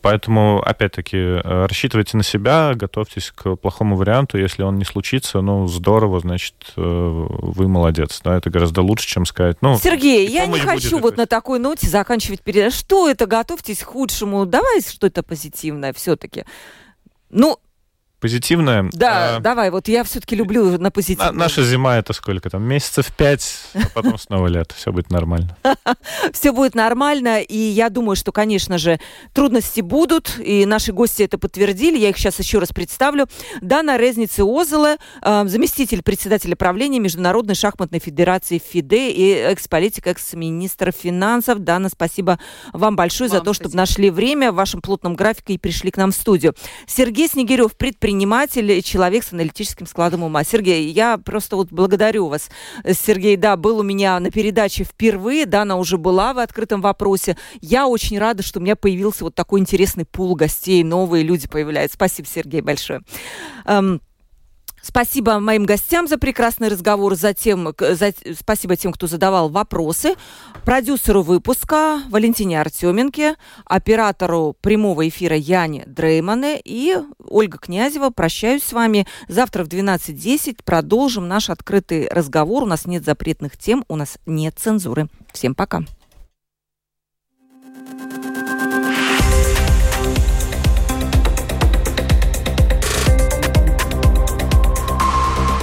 поэтому, опять-таки, рассчитывайте на себя, готовьтесь к плохому варианту. Если он не случится, ну, здорово, значит, э, вы молодец. Да? Это гораздо лучше, чем сказать, ну... Сергей, я не хочу вот на такой ноте заканчивать передачу. Что это? Готовьтесь к худшему. Давай что-то позитивное все-таки. Ну, позитивное. Да, а, давай, вот я все-таки люблю на позитивное. На, наша зима это сколько там? Месяцев пять, а потом снова лето. Все будет нормально. Все будет нормально, и я думаю, что, конечно же, трудности будут, и наши гости это подтвердили. Я их сейчас еще раз представлю. Дана Резницы Озеле, а, заместитель председателя правления Международной шахматной федерации ФИДЕ и экс-политик, экс-министр финансов. Дана, спасибо вам большое вам за то, спасибо. чтобы нашли время в вашем плотном графике и пришли к нам в студию. Сергей Снегирев, предприниматель предприниматель и человек с аналитическим складом ума. Сергей, я просто вот благодарю вас. Сергей, да, был у меня на передаче впервые, да, она уже была в открытом вопросе. Я очень рада, что у меня появился вот такой интересный пул гостей, новые люди появляются. Спасибо, Сергей, большое. Спасибо моим гостям за прекрасный разговор, за тем, за, спасибо тем, кто задавал вопросы, продюсеру выпуска Валентине Артеменке, оператору прямого эфира Яне Дреймане и Ольга Князева. Прощаюсь с вами. Завтра в 12.10 продолжим наш открытый разговор. У нас нет запретных тем, у нас нет цензуры. Всем пока.